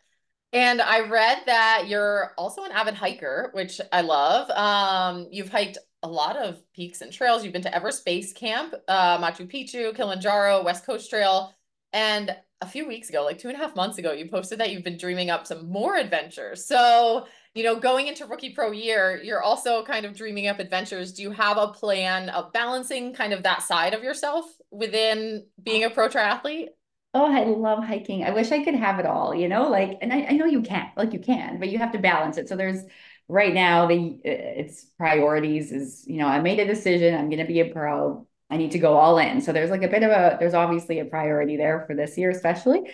And I read that you're also an avid hiker, which I love. Um, you've hiked a lot of peaks and trails. You've been to Everest Base Camp, uh, Machu Picchu, Kilimanjaro, West Coast Trail. And a few weeks ago, like two and a half months ago, you posted that you've been dreaming up some more adventures. So, you know, going into rookie pro year, you're also kind of dreaming up adventures. Do you have a plan of balancing kind of that side of yourself within being a pro triathlete? Oh, I love hiking. I wish I could have it all, you know, like, and I, I know you can't, like you can, but you have to balance it. So there's right now the it's priorities is, you know, I made a decision. I'm going to be a pro I need to go all in. So there's like a bit of a there's obviously a priority there for this year, especially.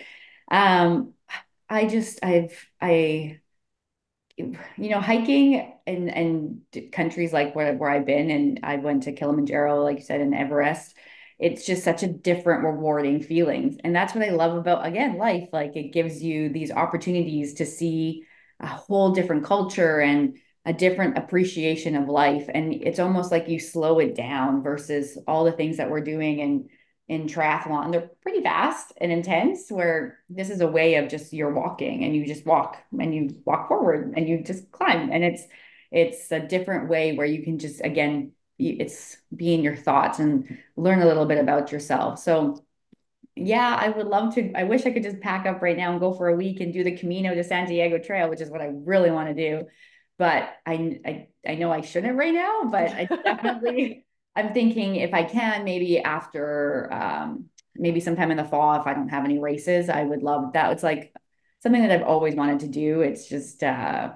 Um, I just I've I you know hiking in and countries like where where I've been and I went to Kilimanjaro, like you said, in Everest. It's just such a different, rewarding feeling, and that's what I love about again life. Like it gives you these opportunities to see a whole different culture and a different appreciation of life and it's almost like you slow it down versus all the things that we're doing in in triathlon. They're pretty fast and intense where this is a way of just you're walking and you just walk and you walk forward and you just climb. And it's it's a different way where you can just again it's be in your thoughts and learn a little bit about yourself. So yeah, I would love to. I wish I could just pack up right now and go for a week and do the Camino de Santiago Trail, which is what I really want to do. But I, I, I know I shouldn't right now, but I *laughs* definitely, I'm thinking if I can, maybe after, um, maybe sometime in the fall, if I don't have any races, I would love that. It's like something that I've always wanted to do. It's just, uh,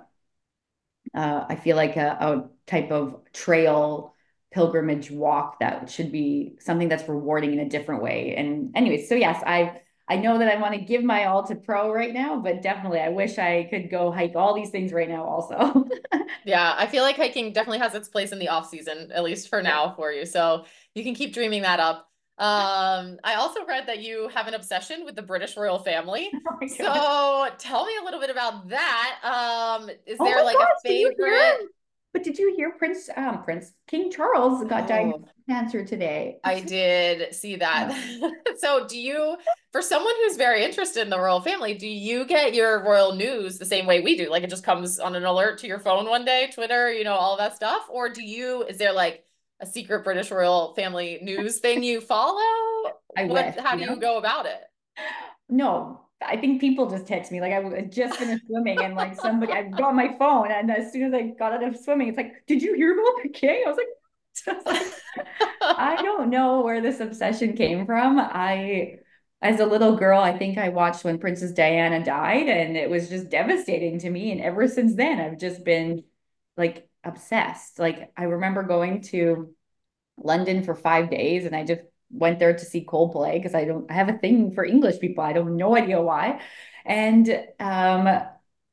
uh, I feel like a, a type of trail pilgrimage walk that should be something that's rewarding in a different way. And anyways, so yes, I I know that I want to give my all to pro right now, but definitely I wish I could go hike all these things right now also. *laughs* yeah, I feel like hiking definitely has its place in the off season, at least for now for you. So you can keep dreaming that up. Um, I also read that you have an obsession with the British royal family. *laughs* Oh so tell me a little bit about that. Um, is oh there like gosh, a favorite? But did you hear Prince um Prince King Charles got oh, diagnosed with cancer today? I did see that. Yeah. *laughs* so do you for someone who's very interested in the royal family, do you get your royal news the same way we do? Like it just comes on an alert to your phone one day, Twitter, you know, all that stuff? Or do you is there like a secret British royal family news thing you follow? I what, wish, how do you, know? you go about it? No, I think people just text me like I just finished swimming and like somebody I got my phone and as soon as I got out of swimming, it's like, did you hear about the king? *laughs* I was like, I *laughs* don't know where this obsession came from. I as a little girl, I think I watched when Princess Diana died and it was just devastating to me. And ever since then, I've just been like obsessed. Like I remember going to London for five days and I just went there to see Coldplay because I don't I have a thing for English people. I don't no idea why. And um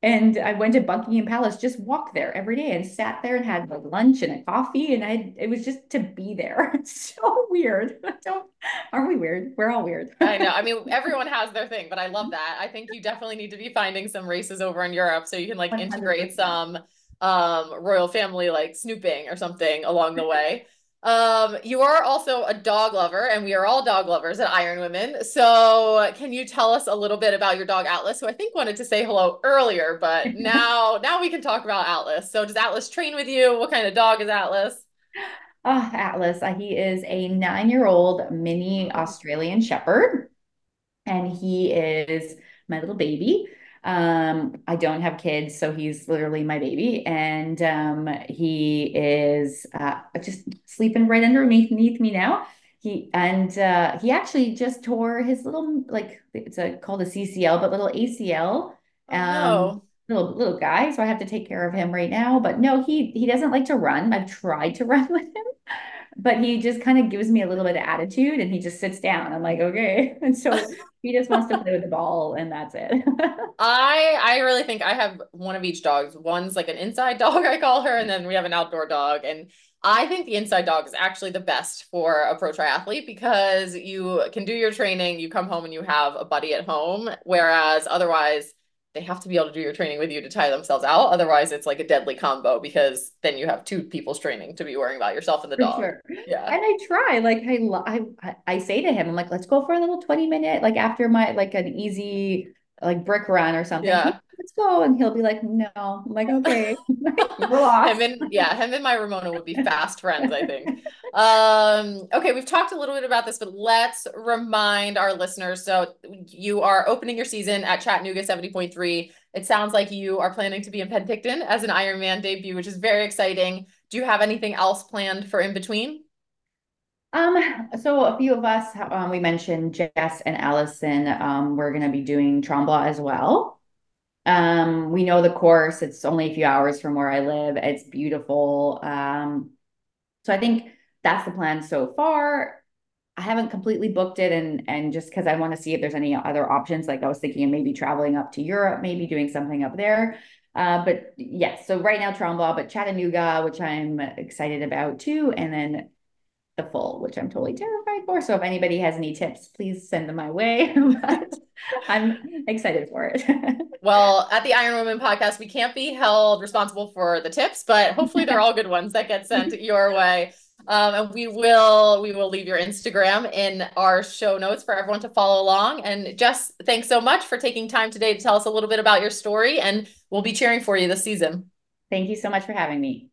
and I went to Buckingham Palace, just walked there every day and sat there and had like lunch and a coffee. And I it was just to be there. *laughs* It's so weird. *laughs* Don't aren't we weird? We're all weird. I know. I mean, *laughs* everyone has their thing, but I love that. I think you definitely need to be finding some races over in Europe so you can like 100%. integrate some um royal family like snooping or something along the way. Um, you are also a dog lover, and we are all dog lovers at Iron Women. So, can you tell us a little bit about your dog Atlas, who I think wanted to say hello earlier, but *laughs* now now we can talk about Atlas. So, does Atlas train with you? What kind of dog is Atlas? Oh, Atlas. Uh, he is a nine-year-old mini Australian Shepherd, and he is my little baby. Um, I don't have kids, so he's literally my baby, and um, he is uh, just sleeping right underneath me now. He and uh, he actually just tore his little like it's a called a CCL, but little ACL. Oh, Um, no. little little guy, so I have to take care of him right now. But no, he he doesn't like to run. I've tried to *laughs* run with him, but he just kind of gives me a little bit of attitude, and he just sits down. I'm like, okay, *laughs* and so *laughs* he just wants to play with the ball, and that's it. *laughs* I I really think I have one of each dogs. One's like an inside dog, I call her, and then we have an outdoor dog. And I think the inside dog is actually the best for a pro triathlete because you can do your training, you come home and you have a buddy at home, whereas otherwise they have to be able to do your training with you to tire themselves out. Otherwise, it's like a deadly combo because then you have two people's training to be worrying about yourself and the For dog. sure. Yeah. And I try, like I, I- I say to him, I'm like, let's go for a little 20 minute, like after my, like an easy, like brick run or something. Yeah. Let's go. And he'll be like, no. I'm like, okay. *laughs* *laughs* Lost. Him and yeah, him and my Ramona would be *laughs* fast friends, I think. Um, okay, we've talked a little bit about this, but let's remind our listeners. So you are opening your season at Chattanooga 70.3. It sounds like you are planning to be in Penticton as an Ironman debut, which is very exciting. Do you have anything else planned for in between? Um, so a few of us, um, we mentioned Jess and Allison, um, we're going to be doing Tremblant as well. Um, we know the course, it's only a few hours from where I live. It's beautiful. Um, so I think that's the plan so far. I haven't completely booked it and and just because I want to see if there's any other options. Like I was thinking of maybe traveling up to Europe, maybe doing something up there. Uh, but yes, so right now Tremblant, but Chattanooga, which I'm excited about too, and then the full, which I'm totally terrified for. So if anybody has any tips, please send them my way. *laughs* But I'm excited for it. *laughs* Well, at the Iron Woman podcast, we can't be held responsible for the tips, but hopefully they're all good ones that get sent *laughs* your way. Um, and we will we will leave your Instagram in our show notes for everyone to follow along. And Jess, thanks so much for taking time today to tell us a little bit about your story, and we'll be cheering for you this season. Thank you so much for having me.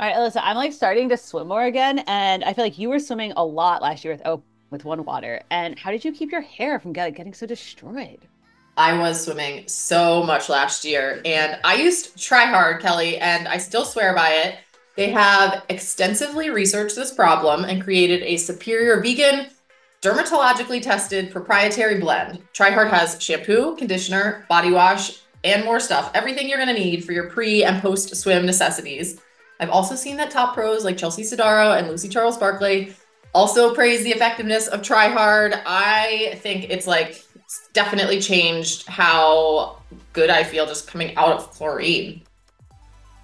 All right, Alyssa, I'm like starting to swim more again, and I feel like you were swimming a lot last year with oh with one water. And how did you keep your hair from get, getting so destroyed? I was swimming so much last year, and I used TriHard, Kelly, and I still swear by it. They have extensively researched this problem and created a superior vegan, dermatologically tested proprietary blend. Try Hard has shampoo, conditioner, body wash, and more stuff. Everything you're going to need for your pre and post swim necessities. I've also seen that top pros like Chelsea Sodaro and Lucy Charles-Barclay also praise the effectiveness of TriHard. I think it's like it's definitely changed how good I feel just coming out of chlorine.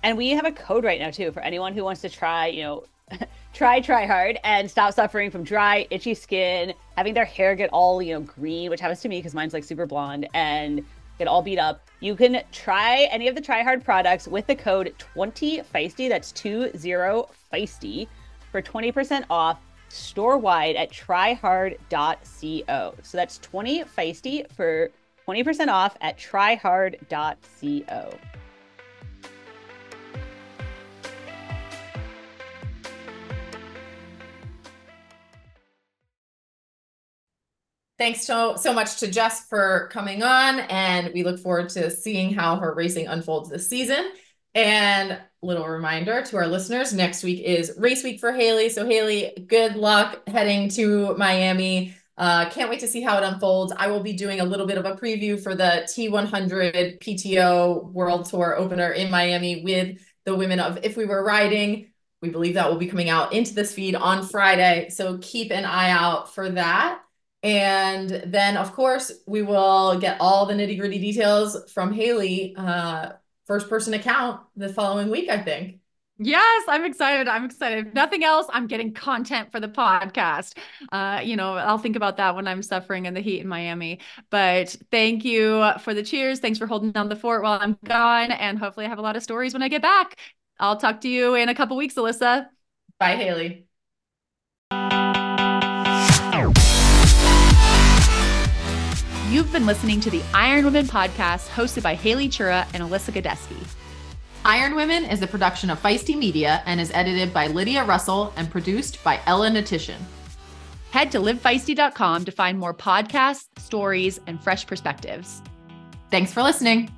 And we have a code right now too for anyone who wants to try, you know, *laughs* try try hard and stop suffering from dry, itchy skin, having their hair get all, you know, green, which happens to me because mine's like super blonde and get all beat up. You can try any of the TriHard products with the code 20 feisty. That's 20 feisty for 20% off store wide at trihard.co. So that's 20 feisty for 20% off at trihard.co. Thanks so, so much to Jess for coming on, and we look forward to seeing how her racing unfolds this season. And little reminder to our listeners, next week is race week for Haley. So Haley, good luck heading to Miami. Uh, can't wait to see how it unfolds. I will be doing a little bit of a preview for the T100 PTO World Tour opener in Miami with the women of If We Were Riding. We believe that will be coming out into this feed on Friday. So keep an eye out for that. And then, of course, we will get all the nitty gritty details from Haley, uh, first person account the following week, I think. Yes, I'm excited. I'm excited. If nothing else, I'm getting content for the podcast. Uh, you know, I'll think about that when I'm suffering in the heat in Miami. But thank you for the cheers. Thanks for holding down the fort while I'm gone. And hopefully, I have a lot of stories when I get back. I'll talk to you in a couple weeks, Alyssa. Bye, Haley. You've been listening to the Iron Women podcast hosted by Haley Chura and Alyssa Godesky. Iron Women is a production of Feisty Media and is edited by Lydia Russell and produced by Ella Natishan. Head to livefeisty.com to find more podcasts, stories, and fresh perspectives. Thanks for listening.